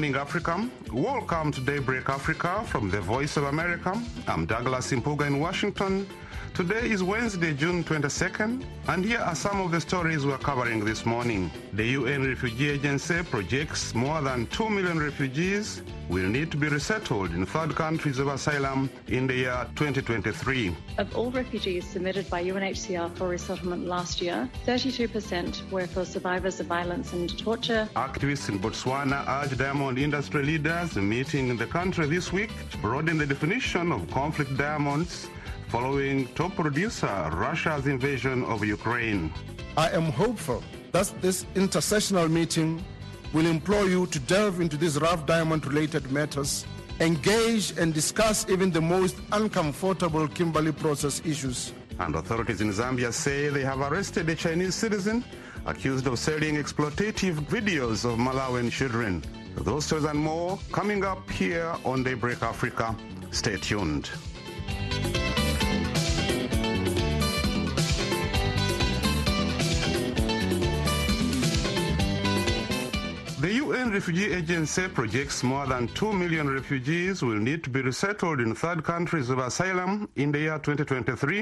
morning, Africa. Welcome to Daybreak Africa from the Voice of America. I'm Douglas Mpuga in Washington. Today is Wednesday, June 22nd, and here are some of the stories we're covering this morning. The UN Refugee Agency projects more than 2 million refugees will need to be resettled in third countries of asylum in the year 2023. Of all refugees submitted by UNHCR for resettlement last year, 32% were for survivors of violence and torture. Activists in Botswana urge diamond industry leaders meeting in the country this week to broaden the definition of conflict diamonds following top producer Russia's invasion of Ukraine. I am hopeful that this intersessional meeting will implore you to delve into these rough diamond related matters, engage and discuss even the most uncomfortable Kimberley process issues. And authorities in Zambia say they have arrested a Chinese citizen accused of selling exploitative videos of Malawian children. Those stories and more coming up here on Daybreak Africa. Stay tuned. UN Refugee Agency projects more than 2 million refugees will need to be resettled in third countries of asylum in the year 2023,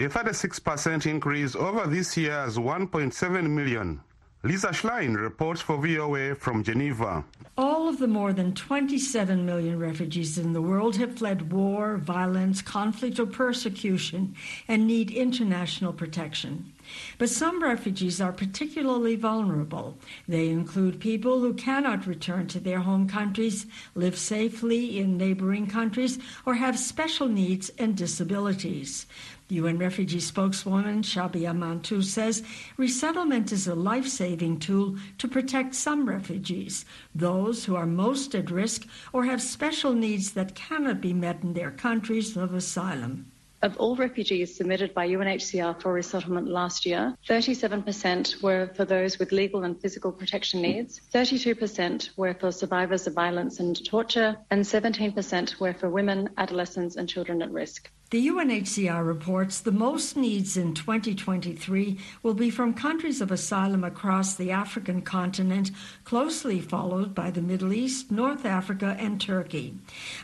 a 36% increase over this year's 1.7 million. Lisa Schlein reports for VOA from Geneva. All of the more than 27 million refugees in the world have fled war, violence, conflict, or persecution and need international protection. But some refugees are particularly vulnerable. They include people who cannot return to their home countries, live safely in neighboring countries, or have special needs and disabilities. UN refugee spokeswoman Shabia Mantoo says resettlement is a life saving tool to protect some refugees, those who are most at risk or have special needs that cannot be met in their countries of asylum. Of all refugees submitted by UNHCR for resettlement last year, 37% were for those with legal and physical protection needs, 32% were for survivors of violence and torture, and 17% were for women, adolescents, and children at risk. The UNHCR reports the most needs in 2023 will be from countries of asylum across the African continent, closely followed by the Middle East, North Africa, and Turkey.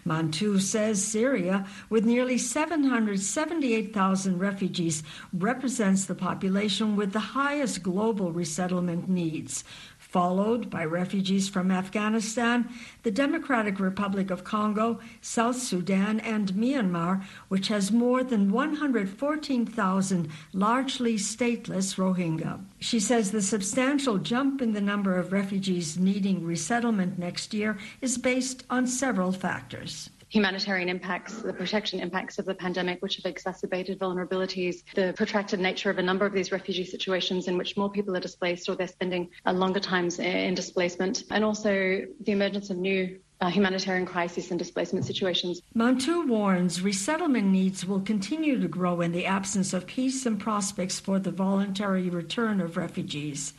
Mantoo says Syria, with nearly 778,000 refugees, represents the population with the highest global resettlement needs followed by refugees from Afghanistan, the Democratic Republic of Congo, South Sudan, and Myanmar, which has more than 114,000 largely stateless Rohingya. She says the substantial jump in the number of refugees needing resettlement next year is based on several factors humanitarian impacts, the protection impacts of the pandemic, which have exacerbated vulnerabilities, the protracted nature of a number of these refugee situations in which more people are displaced or they're spending longer times in displacement, and also the emergence of new uh, humanitarian crisis and displacement situations. Mantoo warns resettlement needs will continue to grow in the absence of peace and prospects for the voluntary return of refugees.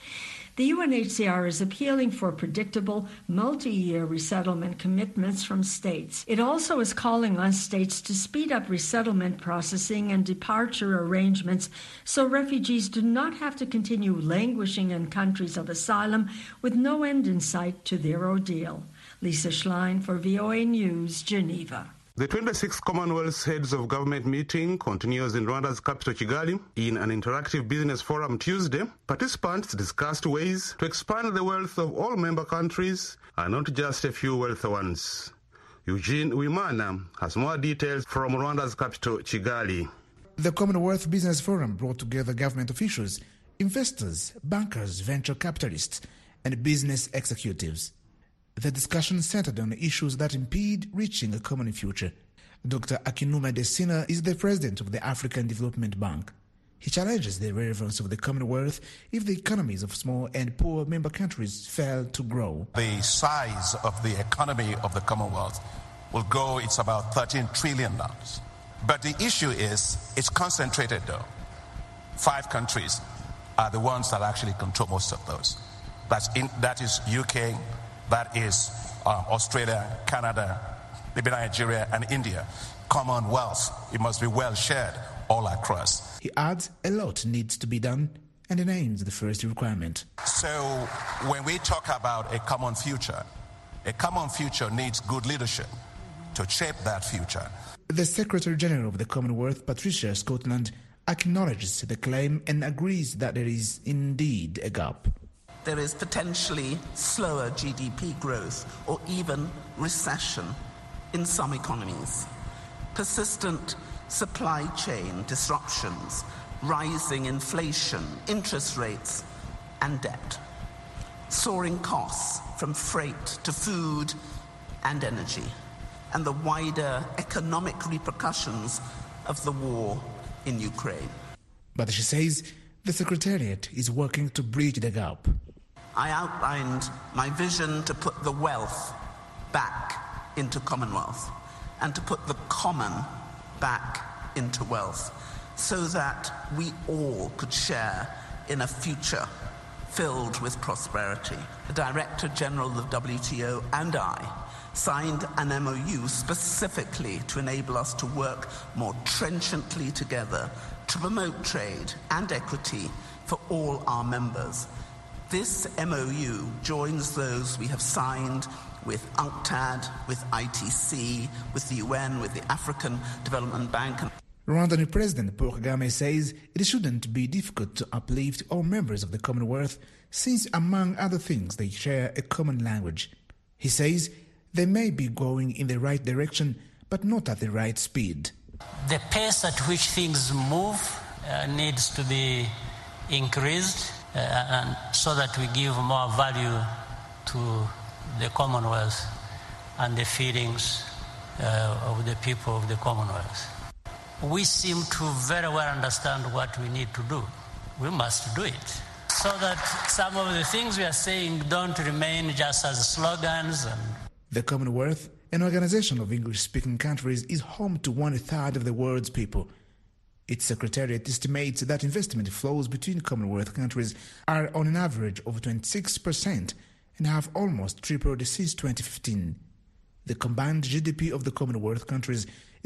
The UNHCR is appealing for predictable, multi year resettlement commitments from states. It also is calling on states to speed up resettlement processing and departure arrangements so refugees do not have to continue languishing in countries of asylum with no end in sight to their ordeal. Lisa Schlein for VOA News, Geneva. The 26th Commonwealth Heads of Government meeting continues in Rwanda's capital Kigali. In an interactive business forum Tuesday, participants discussed ways to expand the wealth of all member countries and not just a few wealthy ones. Eugene Uwimana has more details from Rwanda's capital Kigali. The Commonwealth Business Forum brought together government officials, investors, bankers, venture capitalists, and business executives. The discussion centered on issues that impede reaching a common future. Dr. Akinwumi Adesina is the president of the African Development Bank. He challenges the relevance of the Commonwealth if the economies of small and poor member countries fail to grow. The size of the economy of the Commonwealth will grow, it's about $13 trillion. But the issue is, it's concentrated though. Five countries are the ones that actually control most of those. That's in, that is UK, that is uh, Australia, Canada, maybe Nigeria, and India. Commonwealth, it must be well shared all across. He adds a lot needs to be done and he names the first requirement. So when we talk about a common future, A common future needs good leadership to shape that future. The Secretary General of the Commonwealth, Patricia Scotland, acknowledges the claim and agrees that there is indeed a gap. There is potentially slower GDP growth or even recession in some economies. Persistent supply chain disruptions, rising inflation, interest rates, and debt. Soaring costs from freight to food and energy, and the wider economic repercussions of the war in Ukraine. But she says the Secretariat is working to bridge the gap. I outlined my vision to put the wealth back into Commonwealth and to put the common back into wealth so that we all could share in a future filled with prosperity. The Director General of WTO and I signed an MOU specifically to enable us to work more trenchantly together to promote trade and equity for all our members. This MOU joins those we have signed with UNCTAD, with ITC, with the UN, with the African Development Bank. Rwandan President Paul Kagame says it shouldn't be difficult to uplift all members of the Commonwealth since, among other things, they share a common language. He says they may be going in the right direction, but not at the right speed. The pace at which things move uh, needs to be increased uh, and so that we give more value to the Commonwealth and the feelings uh, of the people of the Commonwealth. We seem to very well understand what we need to do. We must do it so that some of the things we are saying don't remain just as slogans. And... The Commonwealth, an organization of English speaking countries, is home to one third of the world's people. Its secretariat estimates that investment flows between Commonwealth countries are on an average of 26% and have almost tripled since 2015. The combined GDP of the Commonwealth countries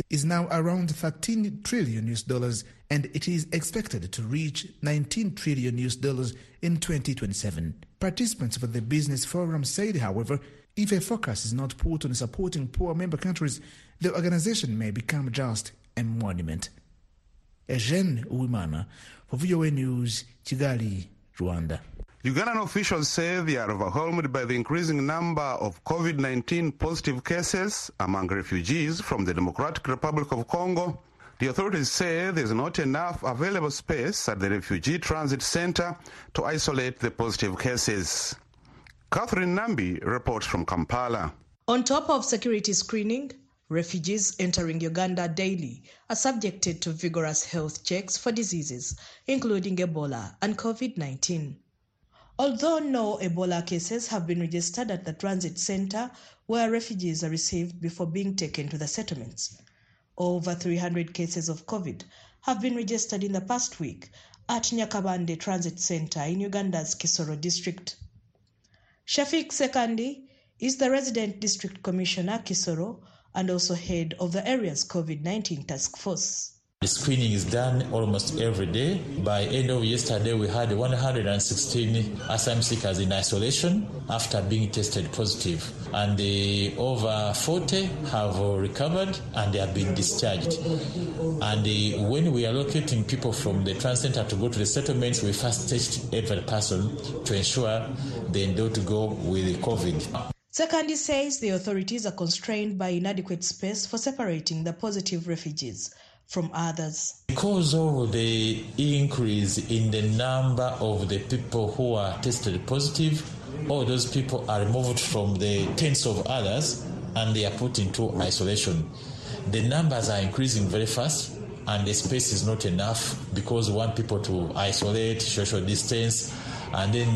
is now around 13 trillion US dollars and it is expected to reach 19 trillion US dollars in 2027. Participants for the business forum said, however, if a focus is not put on supporting poor member countries, the organization may become just a monument. Eugene Uwimana for VOA News, Kigali, Rwanda. Ugandan officials say they are overwhelmed by the increasing number of COVID 19 positive cases among refugees from the Democratic Republic of Congo. The authorities say there's not enough available space at the Refugee Transit Center to isolate the positive cases. Catherine Nambi reports from Kampala. On top of security screening, refugees entering Uganda daily are subjected to vigorous health checks for diseases, including Ebola and COVID 19. Although no Ebola cases have been registered at the transit center where refugees are received before being taken to the settlements, over 300 cases of COVID have been registered in the past week at Nyakabande Transit Center in Uganda's Kisoro district. Shafiq Sekandi is the resident district commissioner Kisoro and also head of the area's COVID-19 task force. The screening is done almost every day. By end of yesterday, we had 116 asylum seekers in isolation after being tested positive, and the over 40 have recovered and they have been discharged. And the, when we are locating people from the transit center to go to the settlements, we first test every person to ensure they don't go with COVID. Sekandi says the authorities are constrained by inadequate space for separating the positive refugees from others. Because of the increase in the number of the people who are tested positive, all those people are removed from the tents of others and they are put into isolation. The numbers are increasing very fast and the space is not enough because we want people to isolate, social distance, and then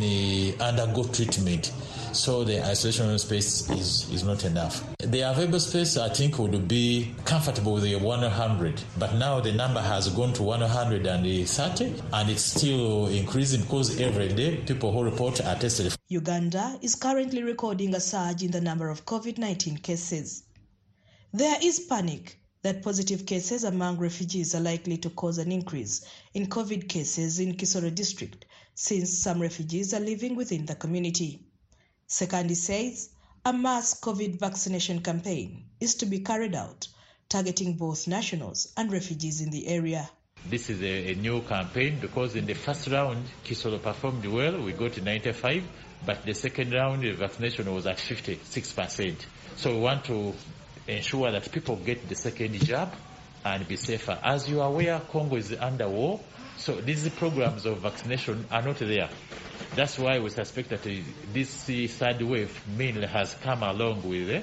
uh, undergo treatment so the isolation space is, is not enough. The available space, I think, would be comfortable with the 100, but now the number has gone to 130 and it's still increasing because every day people who report are tested. Uganda is currently recording a surge in the number of COVID 19 cases. There is panic that positive cases among refugees are likely to cause an increase in COVID cases in Kisoro district since some refugees are living within the community. Sekandi says a mass COVID vaccination campaign is to be carried out, targeting both nationals and refugees in the area. This is a, a, new campaign because in the first round, Kisoro performed well. We got 95, but the second round, the vaccination was at 56%. So we want to ensure that people get the second jab and be safer. As you are aware, Congo is under war, so these programs of vaccination are not there. That's why we suspect that this third wave mainly has come along with uh,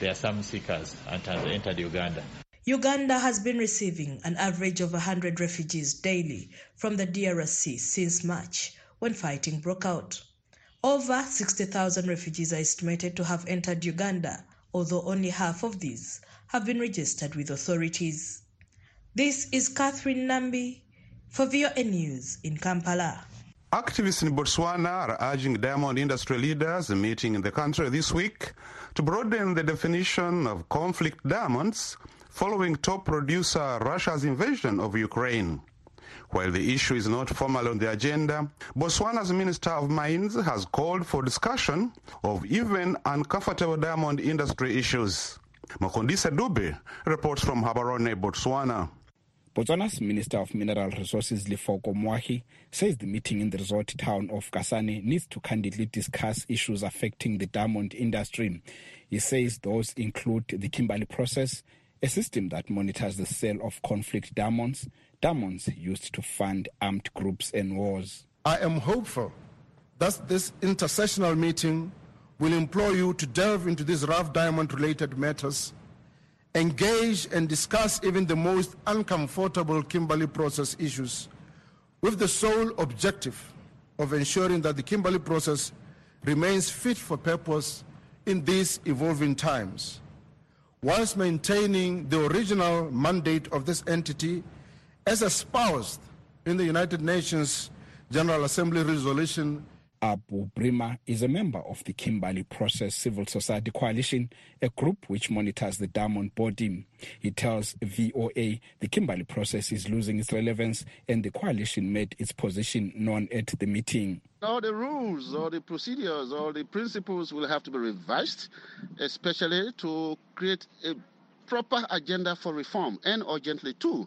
the asylum seekers and has entered Uganda. Uganda has been receiving an average of 100 refugees daily from the DRC since March, when fighting broke out. Over 60,000 refugees are estimated to have entered Uganda, although only half of these have been registered with authorities. This is Catherine Nambi for VOA News in Kampala. Activists in Botswana are urging diamond industry leaders meeting in the country this week to broaden the definition of conflict diamonds following top producer Russia's invasion of Ukraine. While the issue is not formally on the agenda, Botswana's Minister of Mines has called for discussion of even uncomfortable diamond industry issues. Mqondisi Dube reports from Gaborone, Botswana. Botswana's Minister of Mineral Resources Moagi says the meeting in the resort town of Kasane needs to candidly discuss issues affecting the diamond industry. He says those include the Kimberley process, a system that monitors the sale of conflict diamonds, diamonds used to fund armed groups and wars. I am hopeful that this intersessional meeting will implore you to delve into these rough diamond related matters engage and discuss even the most uncomfortable Kimberley process issues with the sole objective of ensuring that the Kimberley process remains fit for purpose in these evolving times, whilst maintaining the original mandate of this entity as espoused in the United Nations General Assembly Resolution Abu Brima is a member of the Kimberley Process Civil Society Coalition, a group which monitors the diamond body. He tells VOA the Kimberley process is losing its relevance and the coalition made its position known at the meeting. All the rules or the procedures or the principles will have to be revised, especially to create a proper agenda for reform and urgently too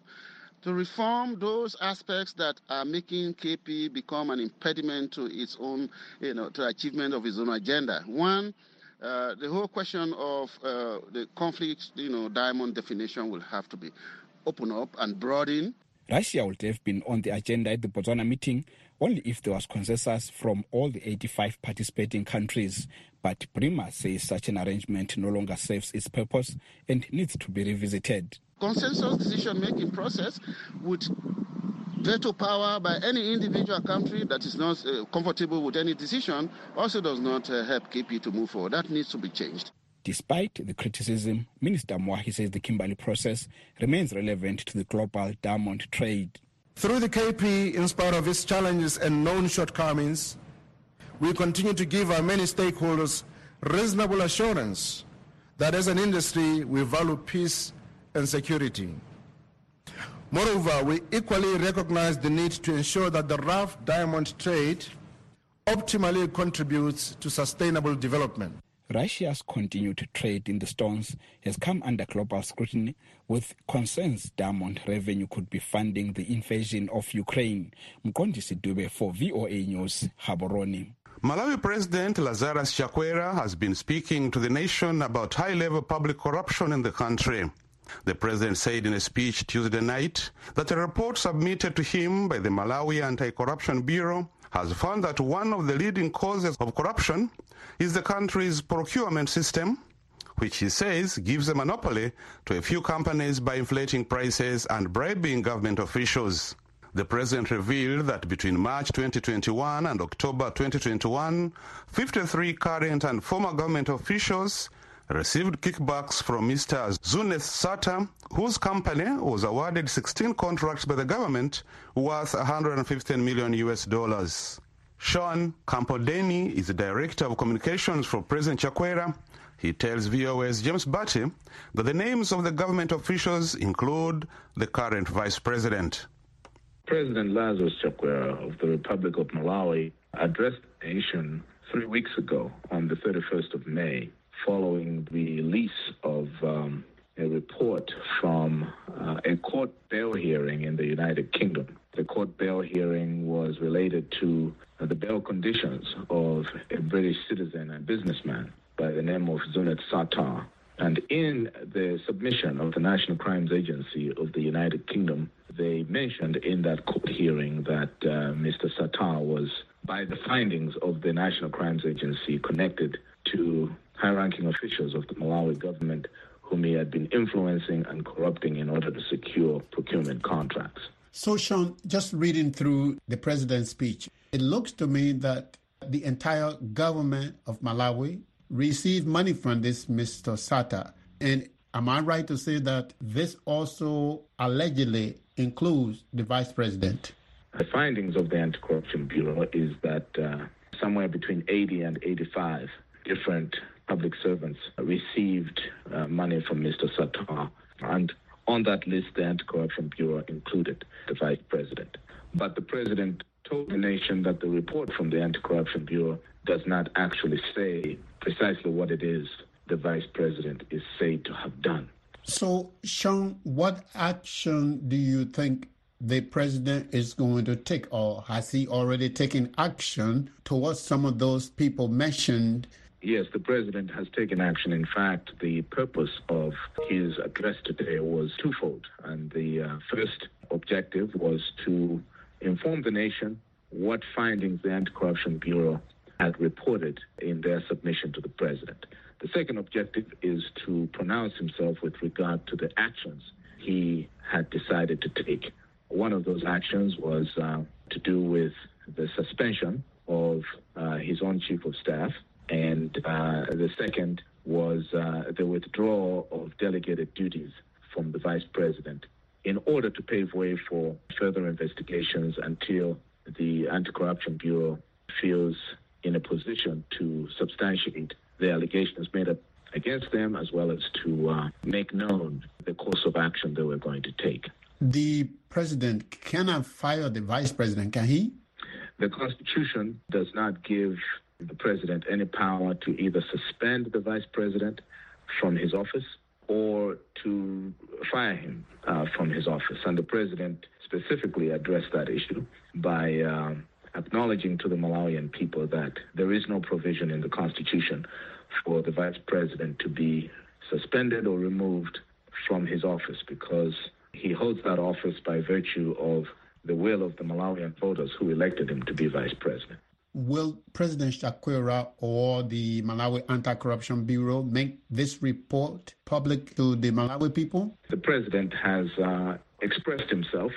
to reform those aspects that are making KP become an impediment to its own, you know, to achievement of its own agenda. One, uh, the whole question of uh, the conflict, you know, diamond definition will have to be opened up and broadened. Russia would have been on the agenda at the Botswana meeting only if there was consensus from all the 85 participating countries. But Brima says such an arrangement no longer serves its purpose and needs to be revisited consensus decision making process would veto power by any individual country that is not uh, comfortable with any decision also does not uh, help KP to move forward. That needs to be changed. Despite the criticism, Minister Moagi says the Kimberley process remains relevant to the global diamond trade. Through the KP, in spite of its challenges and known shortcomings, we continue to give our many stakeholders reasonable assurance that as an industry we value peace and security. Moreover, we equally recognize the need to ensure that the rough diamond trade optimally contributes to sustainable development. Russia's continued trade in the stones has come under global scrutiny, with concerns diamond revenue could be funding the invasion of Ukraine. Mqondisi Dube for VOA News, Gaborone. Malawi President Lazarus Chakwera has been speaking to the nation about high-level public corruption in the country. The president said in a speech Tuesday night that a report submitted to him by the Malawi Anti-Corruption Bureau has found that one of the leading causes of corruption is the country's procurement system, which he says gives a monopoly to a few companies by inflating prices and bribing government officials. The president revealed that between March 2021 and October 2021, 53 current and former government officials received kickbacks from Mr. Zuneth Sattar, whose company was awarded 16 contracts by the government worth 115 million US dollars. Sean Kampondeni is the Director of Communications for President Chakwera. He tells VOA's James Butty that the names of the government officials include the current Vice President. President Lazarus Chakwera of the Republic of Malawi addressed the nation three weeks ago on the 31st of May following the release of um, a report from uh, a court bail hearing in the United Kingdom. The court bail hearing was related to uh, the bail conditions of a British citizen and businessman by the name of Zuneth Sattar. And in the submission of the National Crimes Agency of the United Kingdom, they mentioned in that court hearing that uh, Mr. Sattar was, by the findings of the National Crimes Agency, connected to high ranking officials of the Malawi government whom he had been influencing and corrupting in order to secure procurement contracts. So, Sean, just reading through the president's speech, it looks to me that the entire government of Malawi received money from this Mr. Sattar. And am I right to say that this also allegedly includes the vice president? The findings of the Anti Corruption Bureau is that uh, somewhere between 80 and 85 different public servants received uh, money from Mr. Sattar. And on that list, the Anti Corruption Bureau included the vice president. But the president told the nation that the report from the Anti Corruption Bureau does not actually say precisely what it is the vice president is said to have done. So, Sean, what action do you think the president is going to take, or has he already taken action towards some of those people mentioned Yes, the president has taken action. In fact, the purpose of his address today was twofold. And the uh, first objective was to inform the nation what findings the Anti Corruption Bureau had reported in their submission to the president. The second objective is to pronounce himself with regard to the actions he had decided to take. One of those actions was uh, to do with the suspension of uh, his own chief of staff and uh, the second was uh, the withdrawal of delegated duties from the vice president in order to pave way for further investigations until the Anti Corruption Bureau feels in a position to substantiate the allegations made up against them as well as to uh, make known the course of action they were going to take. The president cannot fire the vice president, can he? The Constitution does not give the president any power to either suspend the vice president from his office or to fire him uh, from his office. And the president specifically addressed that issue by uh, acknowledging to the Malawian people that there is no provision in the Constitution for the vice president to be suspended or removed from his office because he holds that office by virtue of the will of the Malawian voters who elected him to be vice president. Will President Chakwera or the Malawi Anti-Corruption Bureau make this report public to the Malawi people? The president has uh, expressed himself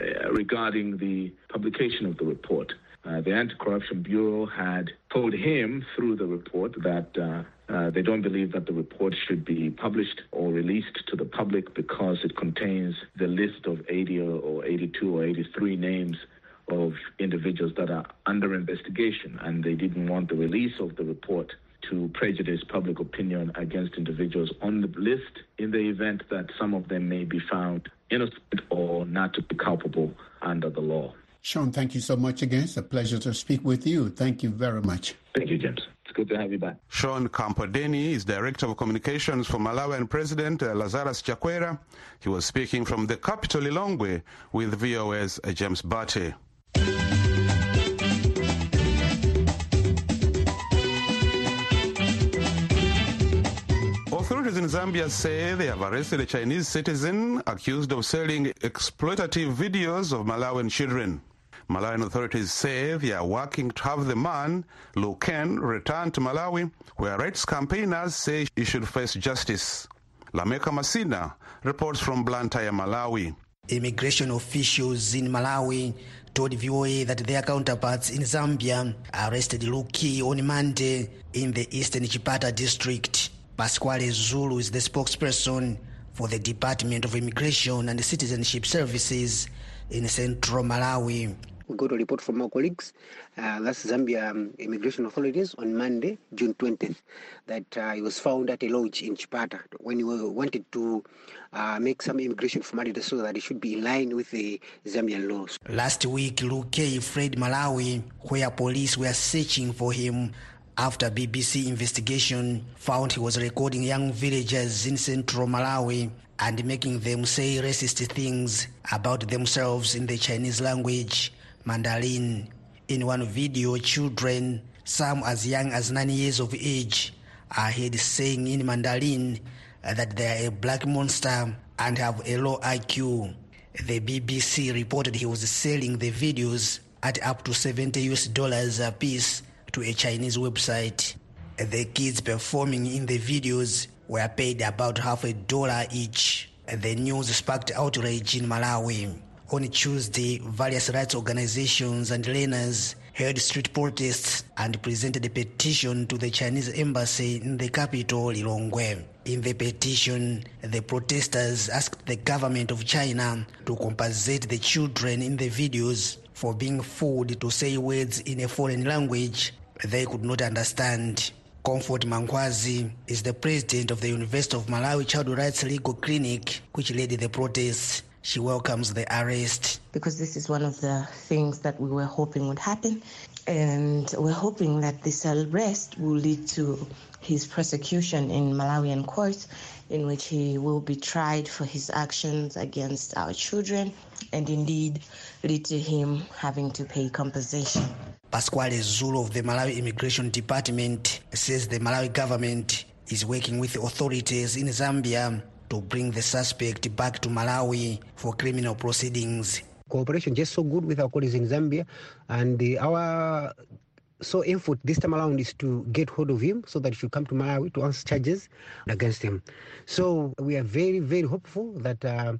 uh, regarding the publication of the report. Uh, the Anti-Corruption Bureau had told him through the report that uh, uh, they don't believe that the report should be published or released to the public because it contains the list of 80 or 82 or 83 names of individuals that are under investigation, and they didn't want the release of the report to prejudice public opinion against individuals on the list in the event that some of them may be found innocent or not to be culpable under the law. Sean, thank you so much again. It's a pleasure to speak with you. Thank you very much. Thank you, James. It's good to have you back. Sean Kampondeni is Director of Communications for Malawian President uh, Lazarus Chakwera. He was speaking from the capital Lilongwe with VOA's uh, James Butty. Zambia say they have arrested a Chinese citizen accused of selling exploitative videos of Malawian children. Malawian authorities say they are working to have the man, Lu Ken, return to Malawi, where rights campaigners say he should face justice. Lameck Masina reports from Blantyre, Malawi. Immigration officials in Malawi told VOA that their counterparts in Zambia arrested Lu Ke on Monday in the Eastern Chipata district. Pasqually Zulu is the spokesperson for the Department of Immigration and Citizenship Services in central Malawi. We got a report from our colleagues, uh, that's Zambia um, immigration authorities, on Monday, June 20th, that uh, he was found at a lodge in Chipata when he wanted to uh, make some immigration formalities so that it should be in line with the Zambian laws. Last week, Lu Ke fled Malawi, where police were searching for him after BBC investigation found he was recording young villagers in central Malawi and making them say racist things about themselves in the Chinese language, Mandarin. In one video, children, some as young as nine years of age, are heard saying in Mandarin that they are a black monster and have a low IQ. The BBC reported he was selling the videos at up to 70 US dollars a piece to a Chinese website. The kids performing in the videos were paid about half a dollar each. The news sparked outrage in Malawi. On Tuesday, various rights organizations and learners held street protests and presented a petition to the Chinese embassy in the capital, Lilongwe. In the petition, the protesters asked the government of China to compensate the children in the videos for being fooled to say words in a foreign language they could not understand. Comfort Mangwazi is the president of the University of Malawi Child Rights Legal Clinic, which led the protests. She welcomes the arrest. Because this is one of the things that we were hoping would happen. And we're hoping that this arrest will lead to his prosecution in Malawian courts, in which he will be tried for his actions against our children and indeed lead to him having to pay compensation. Pasqually Zulu of the Malawi Immigration Department says the Malawi government is working with the authorities in Zambia to bring the suspect back to Malawi for criminal proceedings. Cooperation just so good with our colleagues in Zambia, and uh, our so effort this time around is to get hold of him so that he should come to Malawi to answer charges against him. So we are very, very hopeful that uh,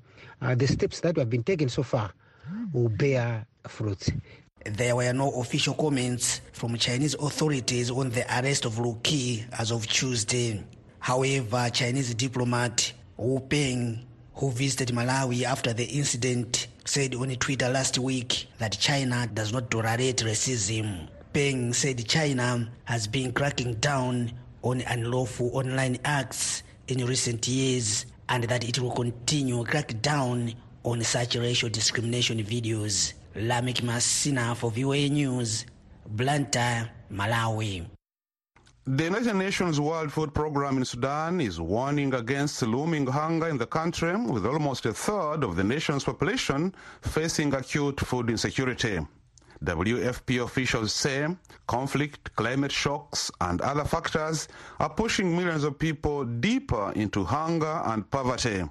uh, the steps that have been taken so far will bear fruit. There were no official comments from Chinese authorities on the arrest of Lu Ke as of Tuesday. However, Chinese diplomat Wu Peng, who visited Malawi after the incident, said on Twitter last week that China does not tolerate racism. Peng said China has been cracking down on unlawful online acts in recent years and that it will continue crack down on such racial discrimination videos. Lameck Masina for VOA News, Blantyre, Malawi. The United Nations World Food Programme in Sudan is warning against looming hunger in the country, with almost a third of the nation's population facing acute food insecurity. WFP officials say conflict, climate shocks, and other factors are pushing millions of people deeper into hunger and poverty.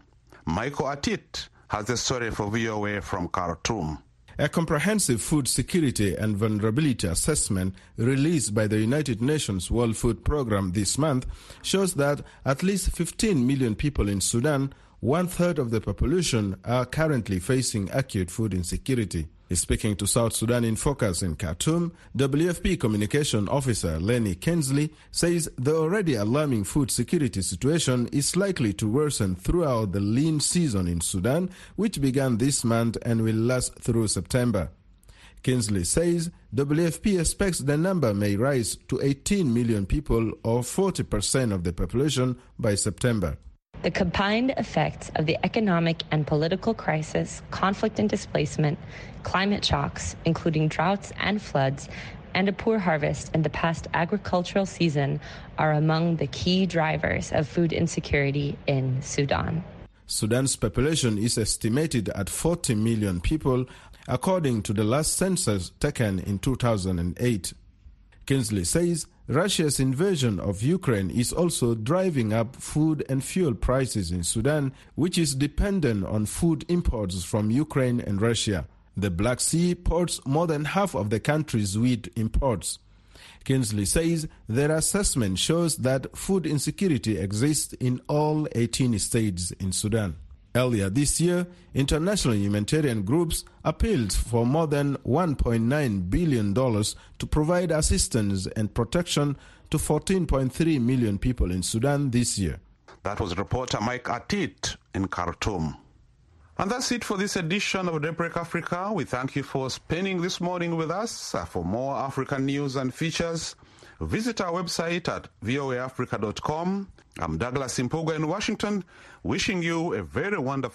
Michael Atit has the story for VOA from Khartoum. A comprehensive food security and vulnerability assessment released by the United Nations World Food Programme this month shows that at least 15 million people in Sudan, one third of the population, are currently facing acute food insecurity. Speaking to South Sudan in Focus in Khartoum, WFP Communication Officer Leni Kinzli says the already alarming food security situation is likely to worsen throughout the lean season in Sudan, which began this month and will last through September. Kinzli says WFP expects the number may rise to 18 million people or 40% of the population by September. The combined effects of the economic and political crisis, conflict and displacement, climate shocks, including droughts and floods, and a poor harvest in the past agricultural season are among the key drivers of food insecurity in Sudan. Sudan's population is estimated at 40 million people, according to the last census taken in 2008. Kinzli says Russia's invasion of Ukraine is also driving up food and fuel prices in Sudan, which is dependent on food imports from Ukraine and Russia. The Black Sea ports more than half of the country's wheat imports. Kinzli says their assessment shows that food insecurity exists in all 18 states in Sudan. Earlier this year, international humanitarian groups appealed for more than $1.9 billion to provide assistance and protection to 14.3 million people in Sudan this year. That was reporter Mike Atit in Khartoum. And that's it for this edition of Daybreak Africa. We thank you for spending this morning with us. For more African news and features, visit our website at voaafrica.com. I'm Douglas Mpuga in Washington, wishing you a very wonderful